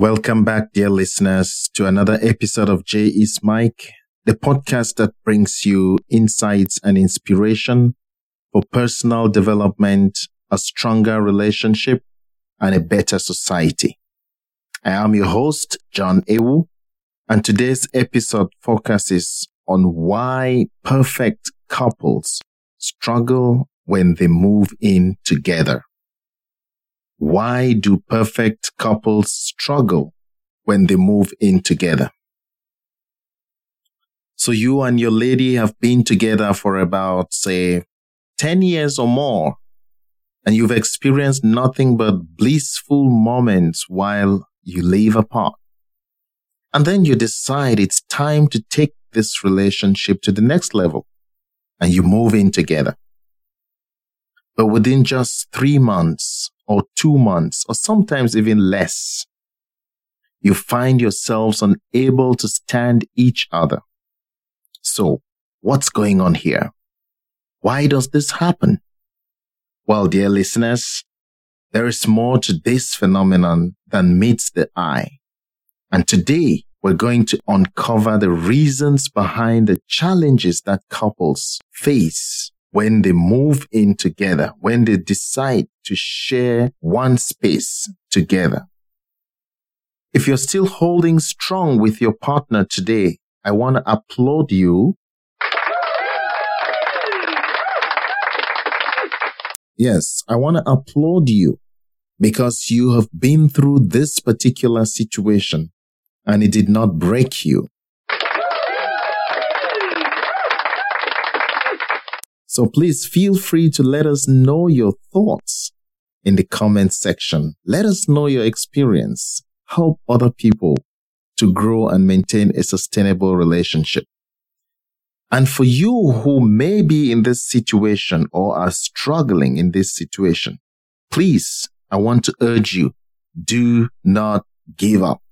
Welcome back, dear listeners, to another episode of J is Mike, the podcast that brings you insights and inspiration for personal development, a stronger relationship, and a better society. I am your host, John Ewu, and today's episode focuses on why perfect couples struggle when they move in together. Why do perfect couples struggle when they move in together? So you and your lady have been together for about, say, 10 years or more, and you've experienced nothing but blissful moments while you live apart. And then you decide it's time to take this relationship to the next level and you move in together. But within just three months or two months or sometimes even less, you find yourselves unable to stand each other. So what's going on here? Why does this happen? Well, dear listeners, there is more to this phenomenon than meets the eye. And today we're going to uncover the reasons behind the challenges that couples face when they move in together, when they decide to share one space together. If you're still holding strong with your partner today, I want to applaud you. Yes, I want to applaud you because you have been through this particular situation and it did not break you. So please feel free to let us know your thoughts in the comment section. Let us know your experience. Help other people to grow and maintain a sustainable relationship. And for you who may be in this situation or are struggling in this situation, please, I want to urge you, do not give up.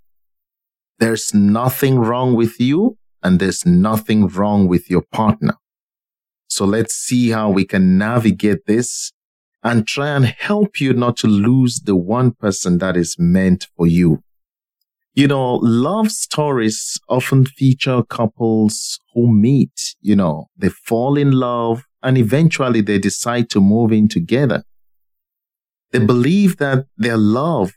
There's nothing wrong with you and there's nothing wrong with your partner. So let's see how we can navigate this and try and help you not to lose the one person that is meant for you. You know, love stories often feature couples who meet, you know, they fall in love and eventually they decide to move in together. They believe that their love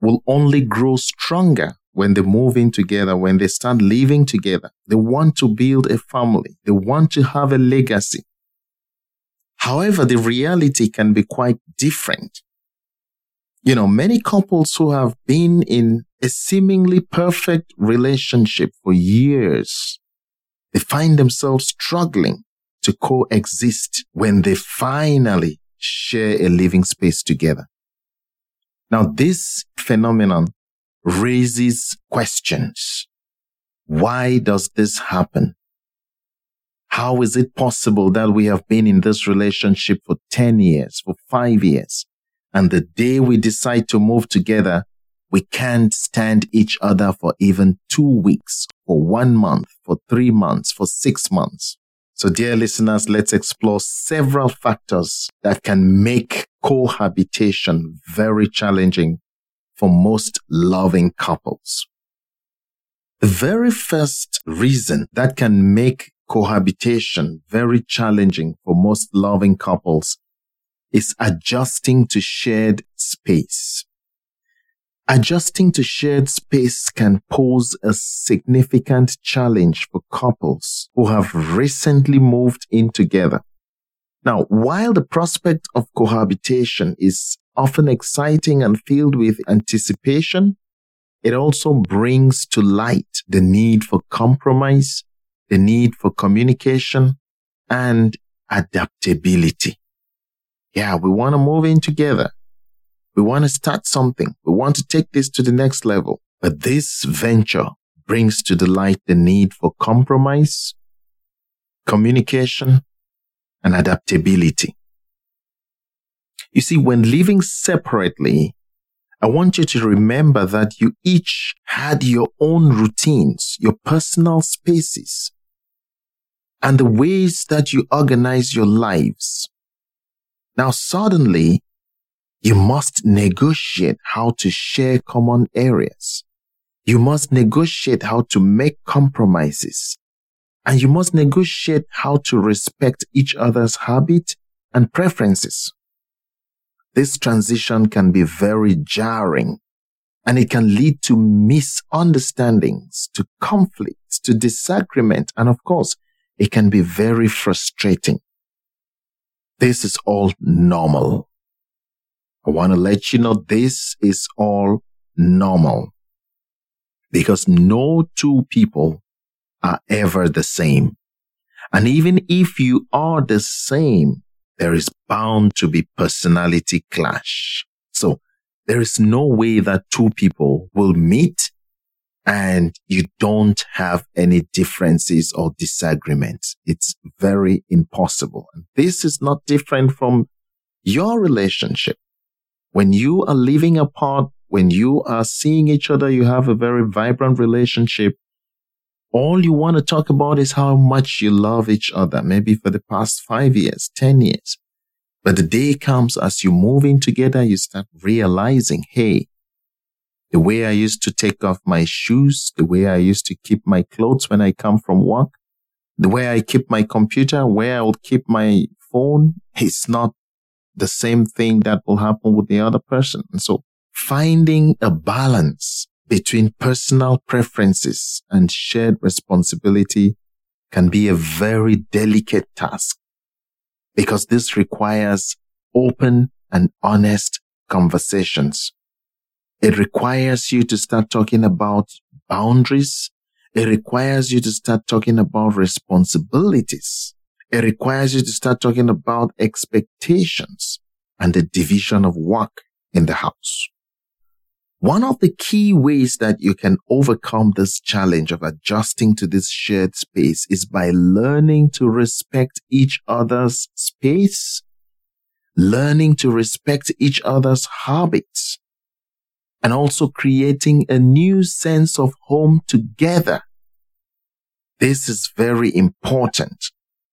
will only grow stronger when they move in together, when they start living together. They want to build a family. They want to have a legacy. However, the reality can be quite different. You know, many couples who have been in a seemingly perfect relationship for years, they find themselves struggling to coexist when they finally share a living space together. Now, this phenomenon raises questions. Why does this happen? How is it possible that we have been in this relationship for 10 years, for five years, and the day we decide to move together, we can't stand each other for even two weeks, for one month, for three months, for six months? So dear listeners, let's explore several factors that can make cohabitation very challenging for most loving couples. The very first reason that can make cohabitation very challenging for most loving couples is adjusting to shared space. Adjusting to shared space can pose a significant challenge for couples who have recently moved in together. Now, while the prospect of cohabitation is often exciting and filled with anticipation, it also brings to light the need for compromise, the need for communication and adaptability. Yeah, we want to move in together. We want to start something. We want to take this to the next level. But this venture brings to the light the need for compromise, communication, and adaptability. You see, when living separately, I want you to remember that you each had your own routines, your personal spaces, and the ways that you organize your lives. Now, suddenly, you must negotiate how to share common areas. You must negotiate how to make compromises. And you must negotiate how to respect each other's habit and preferences. This transition can be very jarring and it can lead to misunderstandings, to conflicts, to disagreement. And of course, it can be very frustrating. This is all normal. I want to let you know this is all normal because no two people are ever the same. And even if you are the same, there is bound to be personality clash. So there is no way that two people will meet and you don't have any differences or disagreements. It's very impossible. This is not different from your relationship. When you are living apart, when you are seeing each other, you have a very vibrant relationship. All you want to talk about is how much you love each other, maybe for the past five years, 10 years. But the day comes as you move in together, you start realizing, hey, the way I used to take off my shoes, the way I used to keep my clothes when I come from work, the way I keep my computer, where I would keep my phone, it's not the same thing that will happen with the other person. And so finding a balance between personal preferences and shared responsibility can be a very delicate task because this requires open and honest conversations. It requires you to start talking about boundaries. It requires you to start talking about responsibilities. It requires you to start talking about expectations and the division of work in the house. One of the key ways that you can overcome this challenge of adjusting to this shared space is by learning to respect each other's space, learning to respect each other's habits, and also creating a new sense of home together. This is very important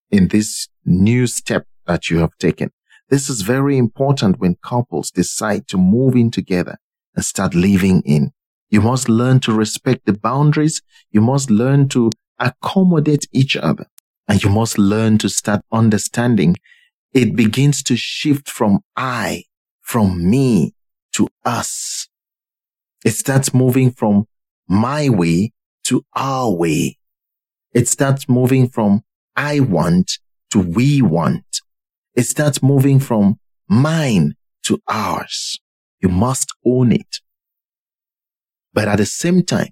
in this new step that you have taken. This is very important when couples decide to move in together and start living in. You must learn to respect the boundaries. You must learn to accommodate each other and you must learn to start understanding it begins to shift from I, from me to us. It starts moving from my way to our way. It starts moving from I want to we want. It starts moving from mine to ours. You must own it. But at the same time,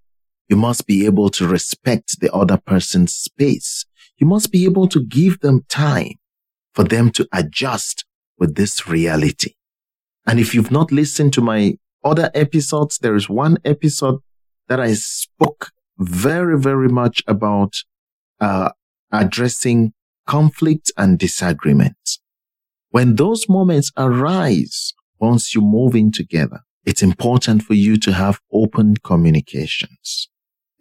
you must be able to respect the other person's space. You must be able to give them time for them to adjust with this reality. And if you've not listened to my other episodes, there is one episode that I spoke very, very much about uh, addressing conflict and disagreement. When those moments arise, once you move in together, it's important for you to have open communications.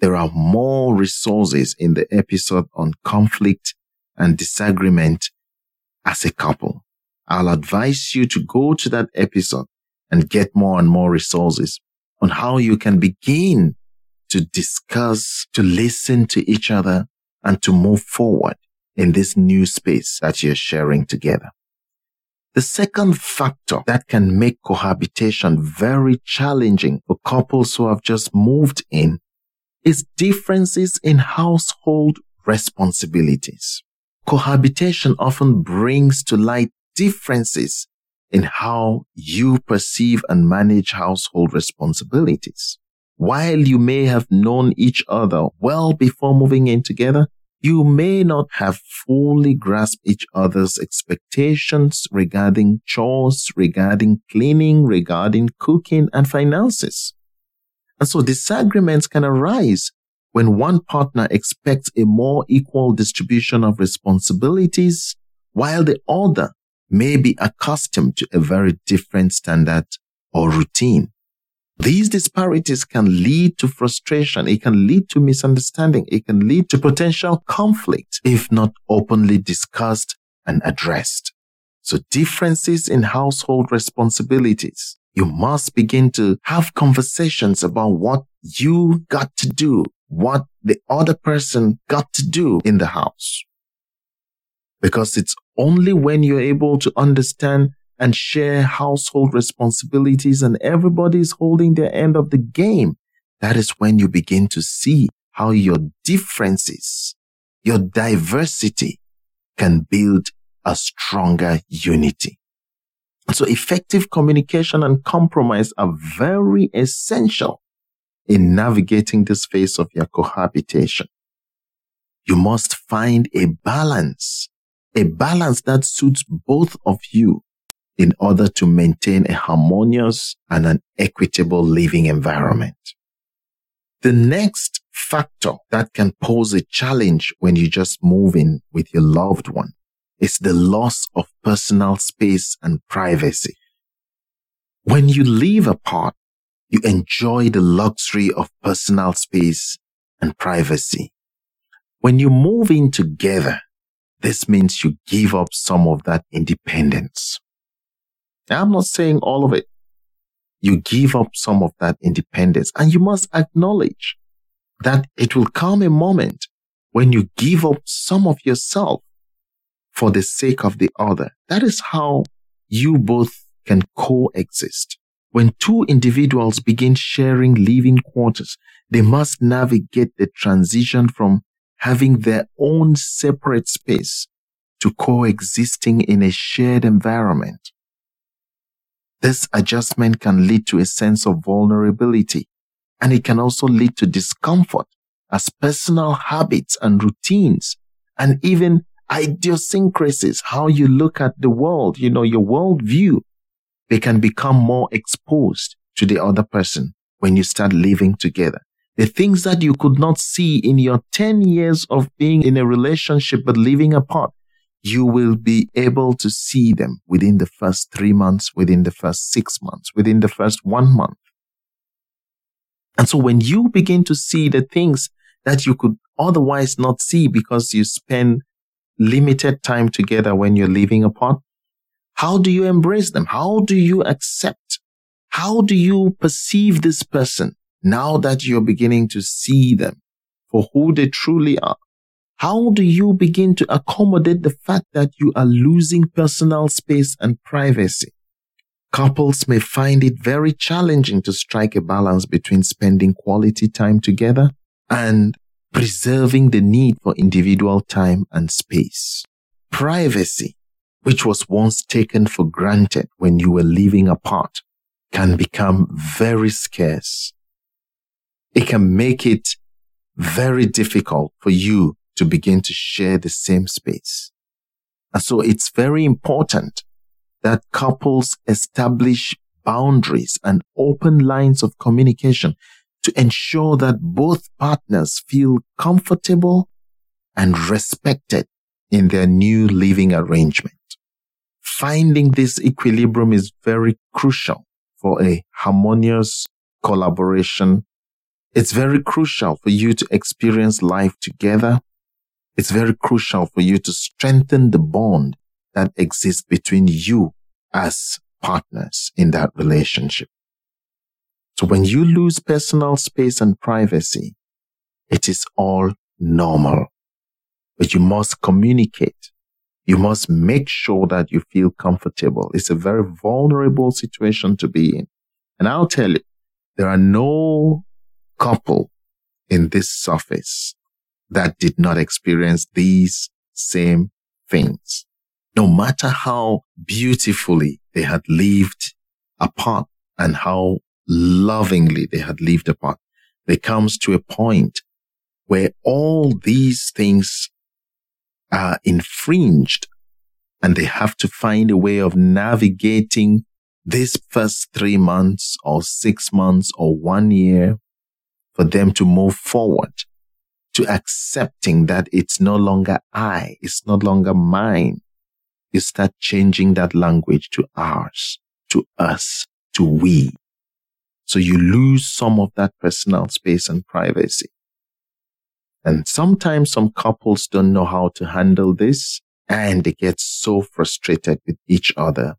There are more resources in the episode on conflict and disagreement as a couple. I'll advise you to go to that episode and get more and more resources on how you can begin to discuss, to listen to each other and to move forward in this new space that you're sharing together. The second factor that can make cohabitation very challenging for couples who have just moved in is differences in household responsibilities. Cohabitation often brings to light differences in how you perceive and manage household responsibilities. While you may have known each other well before moving in together, you may not have fully grasped each other's expectations regarding chores, regarding cleaning, regarding cooking and finances. And so disagreements can arise when one partner expects a more equal distribution of responsibilities while the other may be accustomed to a very different standard or routine. These disparities can lead to frustration. It can lead to misunderstanding. It can lead to potential conflict if not openly discussed and addressed. So differences in household responsibilities. You must begin to have conversations about what you got to do what the other person got to do in the house. Because it's only when you're able to understand and share household responsibilities and everybody's holding their end of the game, that is when you begin to see how your differences, your diversity can build a stronger unity. So effective communication and compromise are very essential in navigating this phase of your cohabitation. You must find a balance, a balance that suits both of you in order to maintain a harmonious and an equitable living environment. The next factor that can pose a challenge when you just move in with your loved one is the loss of personal space and privacy. When you live apart, you enjoy the luxury of personal space and privacy. When you move in together, this means you give up some of that independence. I'm not saying all of it. You give up some of that independence and you must acknowledge that it will come a moment when you give up some of yourself for the sake of the other. That is how you both can coexist. When two individuals begin sharing living quarters, they must navigate the transition from having their own separate space to coexisting in a shared environment. This adjustment can lead to a sense of vulnerability and it can also lead to discomfort as personal habits and routines and even idiosyncrasies, how you look at the world, you know, your worldview, they can become more exposed to the other person when you start living together. The things that you could not see in your 10 years of being in a relationship but living apart, you will be able to see them within the first three months, within the first six months, within the first one month. And so when you begin to see the things that you could otherwise not see because you spend limited time together when you're living apart, how do you embrace them? How do you accept? How do you perceive this person now that you're beginning to see them for who they truly are? How do you begin to accommodate the fact that you are losing personal space and privacy? Couples may find it very challenging to strike a balance between spending quality time together and preserving the need for individual time and space. Privacy, which was once taken for granted when you were living apart, can become very scarce. It can make it very difficult for you to begin to share the same space. And so it's very important that couples establish boundaries and open lines of communication to ensure that both partners feel comfortable and respected in their new living arrangement. Finding this equilibrium is very crucial for a harmonious collaboration. It's very crucial for you to experience life together. It's very crucial for you to strengthen the bond that exists between you as partners in that relationship. So when you lose personal space and privacy, it is all normal, but you must communicate. You must make sure that you feel comfortable. It's a very vulnerable situation to be in. And I'll tell you, there are no couple in this surface that did not experience these same things. No matter how beautifully they had lived apart and how lovingly they had lived apart, there comes to a point where all these things are infringed and they have to find a way of navigating this first three months or six months or one year for them to move forward to accepting that it's no longer I, it's no longer mine, you start changing that language to ours, to us, to we. So you lose some of that personal space and privacy. And sometimes some couples don't know how to handle this and they get so frustrated with each other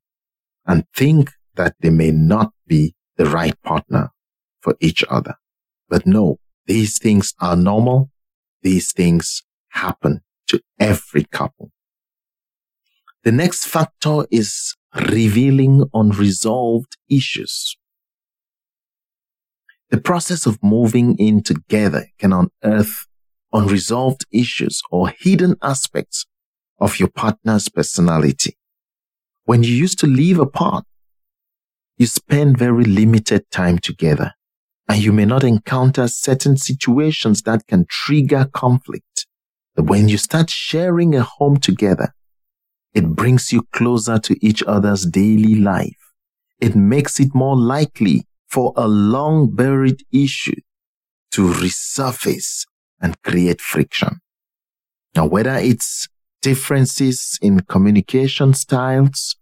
and think that they may not be the right partner for each other. But no, these things are normal. These things happen to every couple. The next factor is revealing unresolved issues. The process of moving in together can unearth unresolved issues or hidden aspects of your partner's personality. When you used to live apart, you spend very limited time together and you may not encounter certain situations that can trigger conflict. But when you start sharing a home together, it brings you closer to each other's daily life. It makes it more likely for a long buried issue to resurface and create friction. Now, whether it's differences in communication styles,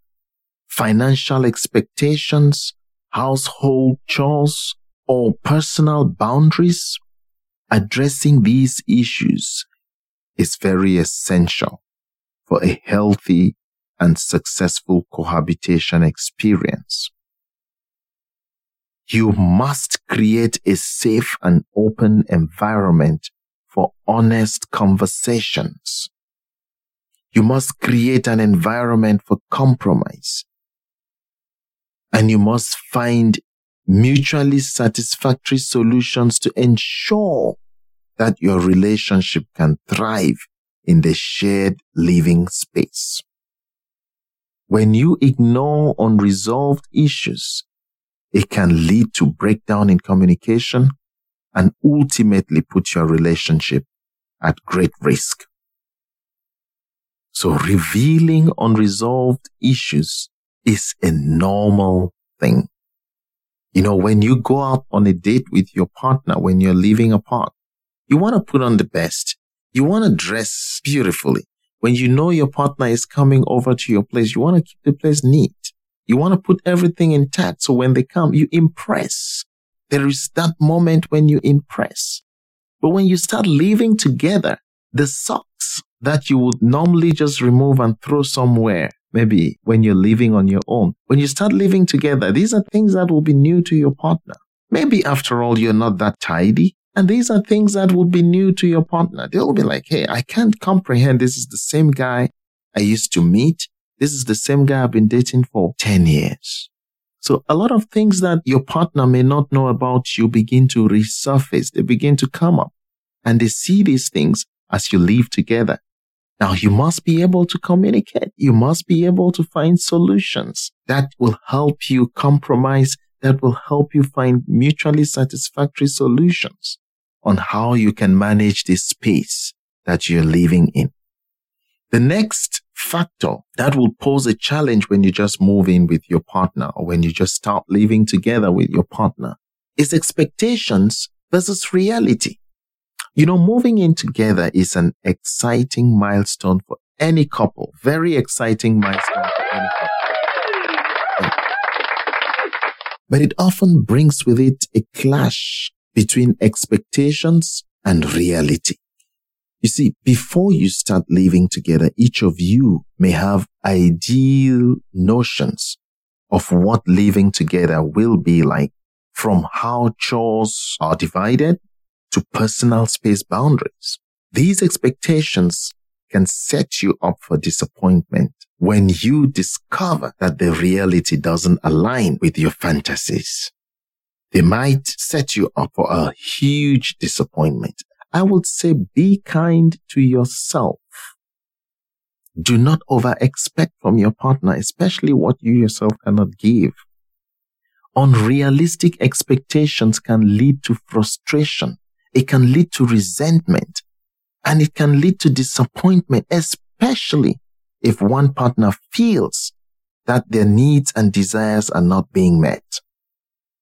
financial expectations, household chores, or personal boundaries, addressing these issues is very essential for a healthy and successful cohabitation experience. You must create a safe and open environment for honest conversations. You must create an environment for compromise. And you must find mutually satisfactory solutions to ensure that your relationship can thrive in the shared living space. When you ignore unresolved issues, it can lead to breakdown in communication and ultimately put your relationship at great risk. So revealing unresolved issues is a normal thing. You know, when you go out on a date with your partner, when you're living apart, you want to put on the best. You want to dress beautifully. When you know your partner is coming over to your place, you want to keep the place neat. You want to put everything intact. So when they come, you impress. There is that moment when you impress. But when you start living together, the socks that you would normally just remove and throw somewhere maybe when you're living on your own. When you start living together, these are things that will be new to your partner. Maybe after all, you're not that tidy. And these are things that will be new to your partner. They'll be like, Hey, I can't comprehend. This is the same guy I used to meet. This is the same guy I've been dating for 10 years. So a lot of things that your partner may not know about you begin to resurface. They begin to come up and they see these things as you live together. Now you must be able to communicate. You must be able to find solutions that will help you compromise, that will help you find mutually satisfactory solutions on how you can manage this space that you're living in. The next factor that will pose a challenge when you just move in with your partner or when you just start living together with your partner is expectations versus reality. You know, moving in together is an exciting milestone for any couple. Very exciting milestone for any couple. But it often brings with it a clash between expectations and reality. You see, before you start living together, each of you may have ideal notions of what living together will be like from how chores are divided to personal space boundaries. These expectations can set you up for disappointment when you discover that the reality doesn't align with your fantasies. They might set you up for a huge disappointment. I would say be kind to yourself. Do not over expect from your partner, especially what you yourself cannot give. Unrealistic expectations can lead to frustration it can lead to resentment and it can lead to disappointment, especially if one partner feels that their needs and desires are not being met.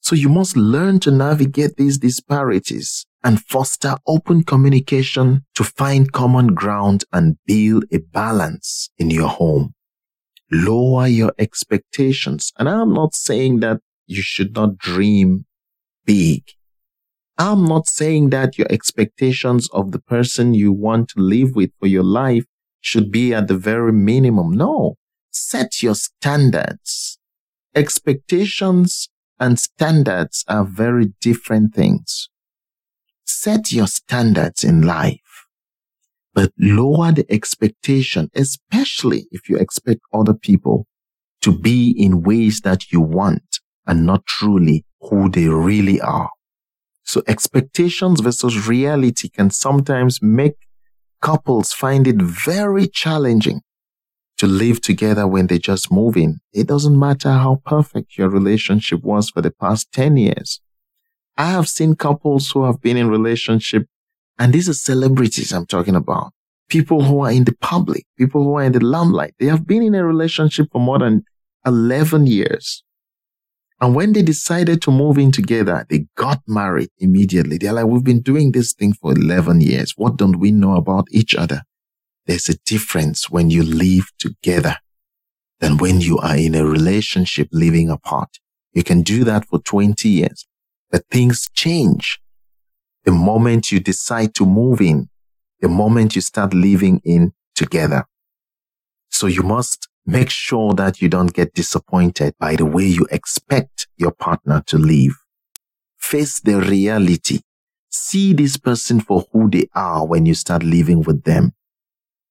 So you must learn to navigate these disparities and foster open communication to find common ground and build a balance in your home. Lower your expectations. And I'm not saying that you should not dream big. I'm not saying that your expectations of the person you want to live with for your life should be at the very minimum. No, set your standards. Expectations and standards are very different things. set your standards in life, but lower the expectation, especially if you expect other people to be in ways that you want and not truly who they really are. So expectations versus reality can sometimes make couples find it very challenging to live together when they just move in. It doesn't matter how perfect your relationship was for the past 10 years. I have seen couples who have been in relationship and these are celebrities I'm talking about. People who are in the public, people who are in the limelight. They have been in a relationship for more than 11 years. And when they decided to move in together, they got married immediately. They're like, we've been doing this thing for 11 years. What don't we know about each other? There's a difference when you live together than when you are in a relationship living apart. You can do that for 20 years, but things change. The moment you decide to move in, the moment you start living in together. So you must make sure that you don't get disappointed by the way you expect your partner to live. Face the reality. See this person for who they are when you start living with them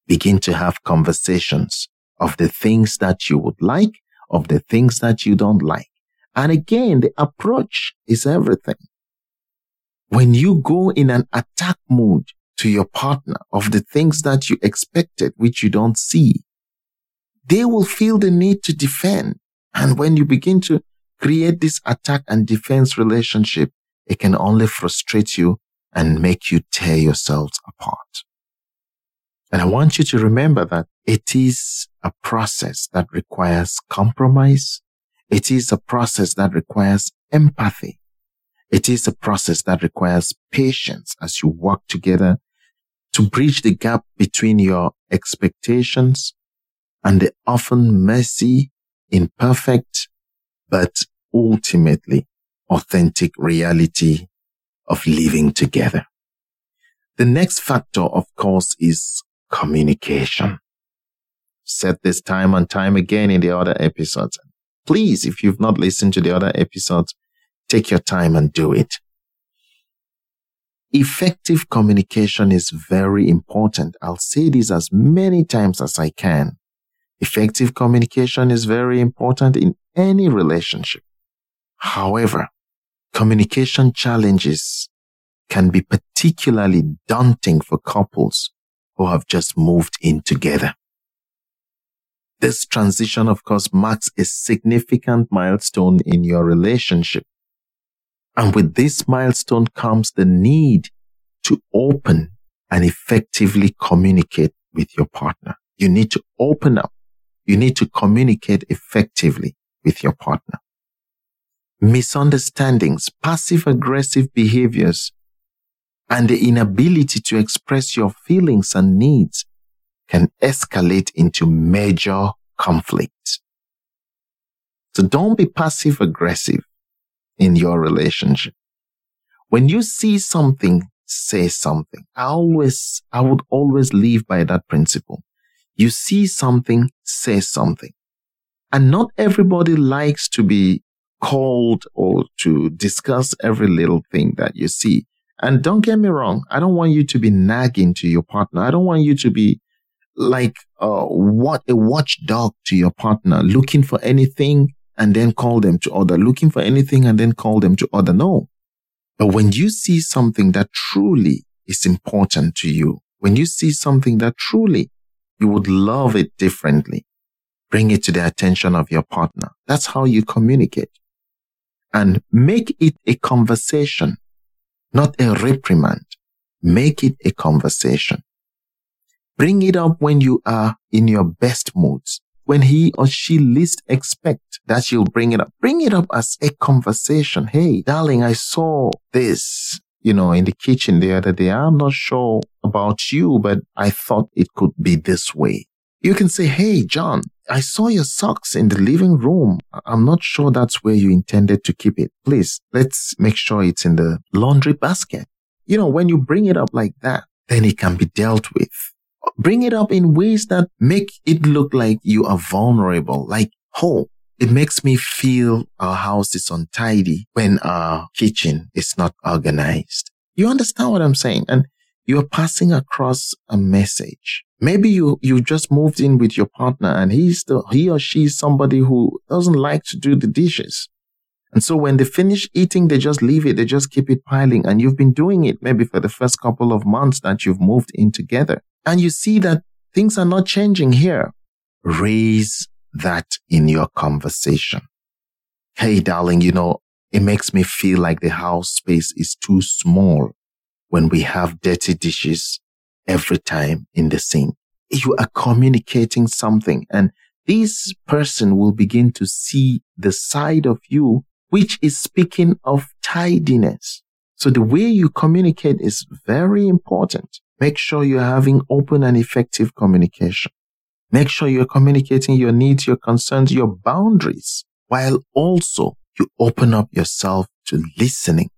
begin to have conversations of the things that you would like, of the things that you don't like. And again, the approach is everything. When you go in an attack mood to your partner of the things that you expected, which you don't see, they will feel the need to defend. And when you begin to create this attack and defense relationship, it can only frustrate you and make you tear yourselves apart. And I want you to remember that it is a process that requires compromise. It is a process that requires empathy. It is a process that requires patience as you work together to bridge the gap between your expectations and the often messy, imperfect, but ultimately authentic reality of living together. The next factor, of course, is communication. Said this time and time again in the other episodes. Please, if you've not listened to the other episodes, take your time and do it. Effective communication is very important. I'll say this as many times as I can. Effective communication is very important in any relationship. However, communication challenges can be particularly daunting for couples who have just moved in together. This transition, of course, marks a significant milestone in your relationship. And with this milestone comes the need to open and effectively communicate with your partner. You need to open up. You need to communicate effectively with your partner. Misunderstandings, passive aggressive behaviors and the inability to express your feelings and needs can escalate into major conflict. So don't be passive aggressive in your relationship. When you see something, say something. I always, I would always live by that principle. You see something, say something. And not everybody likes to be called or to discuss every little thing that you see. And don't get me wrong. I don't want you to be nagging to your partner. I don't want you to be like, uh, what a watchdog to your partner, looking for anything and then call them to order, looking for anything and then call them to order. No. But when you see something that truly is important to you, when you see something that truly you would love it differently, bring it to the attention of your partner. That's how you communicate and make it a conversation not a reprimand. Make it a conversation. Bring it up when you are in your best moods. When he or she least expect that you'll bring it up. Bring it up as a conversation. Hey, darling, I saw this, you know, in the kitchen the other day. I'm not sure about you, but I thought it could be this way. You can say, Hey, John, I saw your socks in the living room. I'm not sure that's where you intended to keep it. Please, let's make sure it's in the laundry basket. You know, when you bring it up like that, then it can be dealt with. Bring it up in ways that make it look like you are vulnerable, like, oh, it makes me feel our house is untidy when our kitchen is not organized. You understand what I'm saying? And you're passing across a message. Maybe you, you just moved in with your partner and he's the, he or she is somebody who doesn't like to do the dishes. And so when they finish eating, they just leave it. They just keep it piling. And you've been doing it maybe for the first couple of months that you've moved in together. And you see that things are not changing here. Raise that in your conversation. Hey, darling, you know, it makes me feel like the house space is too small when we have dirty dishes every time in the sink. You are communicating something and this person will begin to see the side of you which is speaking of tidiness. So the way you communicate is very important. Make sure you're having open and effective communication. Make sure you're communicating your needs, your concerns, your boundaries, while also you open up yourself to listening.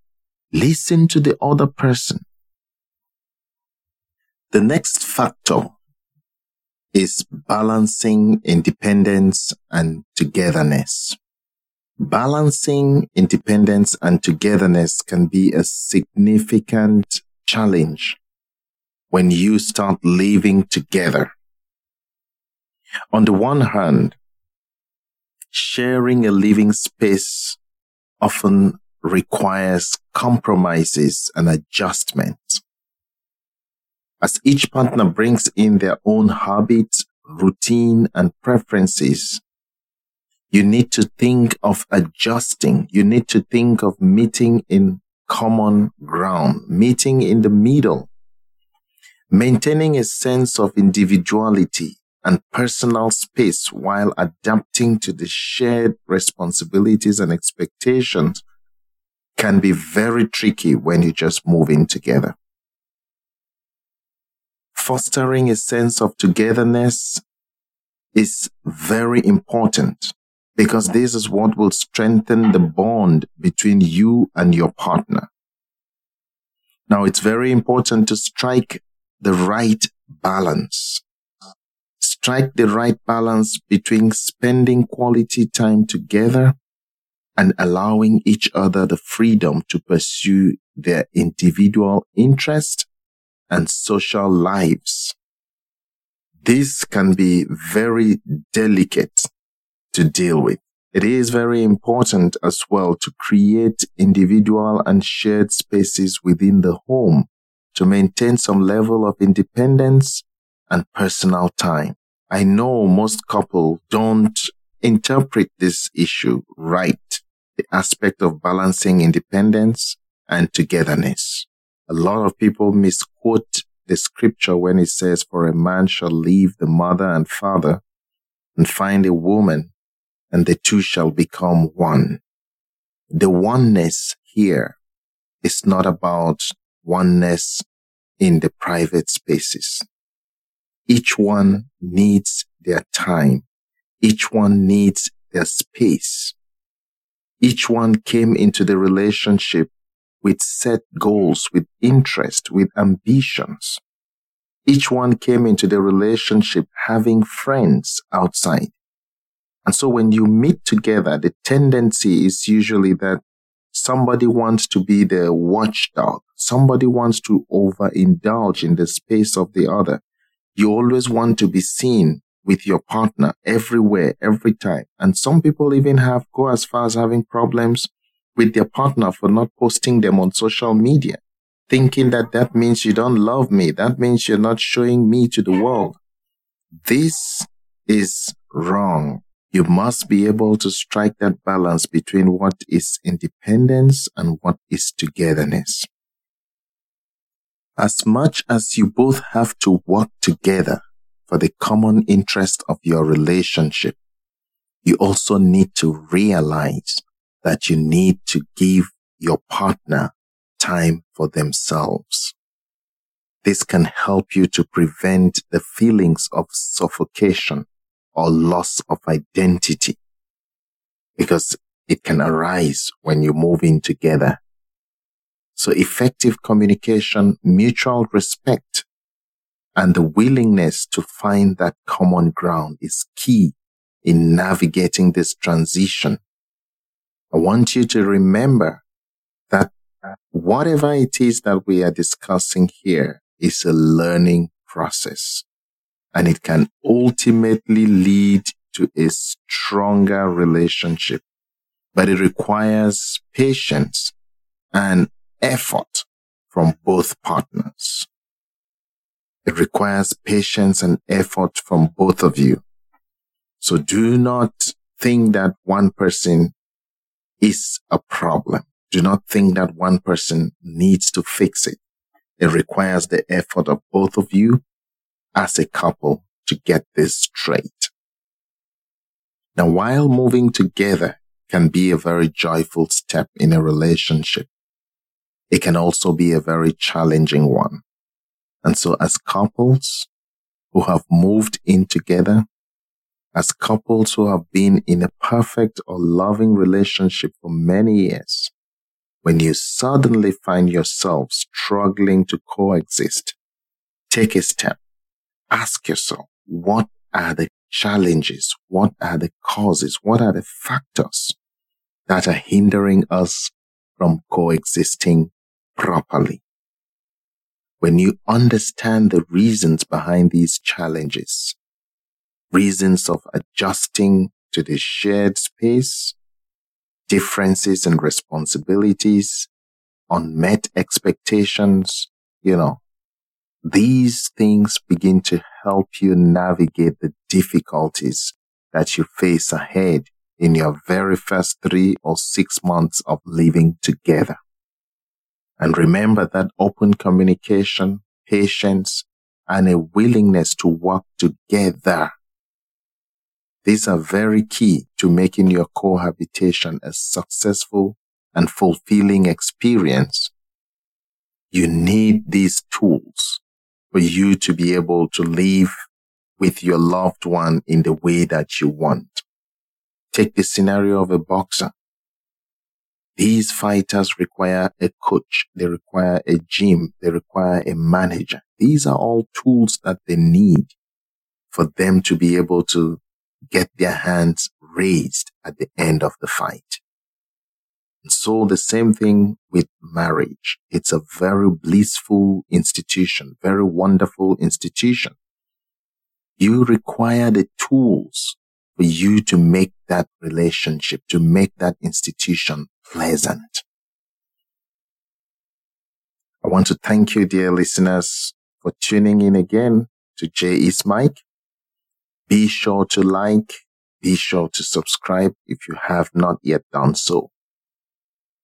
Listen to the other person. The next factor is balancing independence and togetherness. Balancing independence and togetherness can be a significant challenge when you start living together. On the one hand, sharing a living space often requires compromises and adjustments. As each partner brings in their own habits, routine, and preferences, you need to think of adjusting. You need to think of meeting in common ground, meeting in the middle, maintaining a sense of individuality and personal space while adapting to the shared responsibilities and expectations can be very tricky when you just move in together. Fostering a sense of togetherness is very important because this is what will strengthen the bond between you and your partner. Now, it's very important to strike the right balance strike the right balance between spending quality time together and allowing each other the freedom to pursue their individual interests and social lives. This can be very delicate to deal with. It is very important as well to create individual and shared spaces within the home to maintain some level of independence and personal time. I know most couples don't interpret this issue right. The aspect of balancing independence and togetherness. A lot of people misquote the scripture when it says, for a man shall leave the mother and father and find a woman and the two shall become one. The oneness here is not about oneness in the private spaces. Each one needs their time. Each one needs their space. Each one came into the relationship with set goals, with interest, with ambitions. Each one came into the relationship having friends outside. And so when you meet together, the tendency is usually that somebody wants to be the watchdog. Somebody wants to overindulge in the space of the other. You always want to be seen with your partner everywhere, every time. And some people even have go as far as having problems with their partner for not posting them on social media, thinking that that means you don't love me. That means you're not showing me to the world. This is wrong. You must be able to strike that balance between what is independence and what is togetherness. As much as you both have to work together for the common interest of your relationship, you also need to realize that you need to give your partner time for themselves. This can help you to prevent the feelings of suffocation or loss of identity because it can arise when you move in together so effective communication, mutual respect, and the willingness to find that common ground is key in navigating this transition. I want you to remember that whatever it is that we are discussing here is a learning process and it can ultimately lead to a stronger relationship, but it requires patience and effort from both partners. It requires patience and effort from both of you. So do not think that one person is a problem. Do not think that one person needs to fix it. It requires the effort of both of you as a couple to get this straight. Now, while moving together can be a very joyful step in a relationship, it can also be a very challenging one. And so as couples who have moved in together, as couples who have been in a perfect or loving relationship for many years, when you suddenly find yourself struggling to coexist, take a step. Ask yourself, what are the challenges? What are the causes? What are the factors that are hindering us from coexisting properly? When you understand the reasons behind these challenges, reasons of adjusting to the shared space, differences and responsibilities, unmet expectations, you know, these things begin to help you navigate the difficulties that you face ahead in your very first three or six months of living together. And remember that open communication, patience, and a willingness to work together. These are very key to making your cohabitation a successful and fulfilling experience. You need these tools for you to be able to live with your loved one in the way that you want. Take the scenario of a boxer. These fighters require a coach. They require a gym. They require a manager. These are all tools that they need for them to be able to get their hands raised at the end of the fight. And so the same thing with marriage. It's a very blissful institution, very wonderful institution. You require the tools for you to make that relationship, to make that institution pleasant. I want to thank you, dear listeners, for tuning in again to J is Mike. Be sure to like, be sure to subscribe if you have not yet done so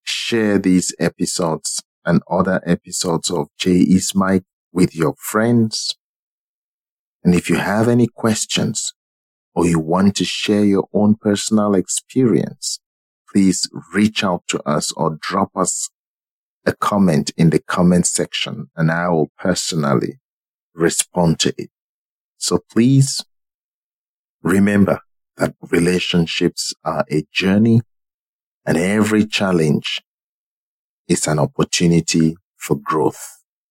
share these episodes and other episodes of J is Mike with your friends. And if you have any questions or you want to share your own personal experience, please reach out to us or drop us a comment in the comment section and I will personally respond to it. So please remember that relationships are a journey and every challenge is an opportunity for growth.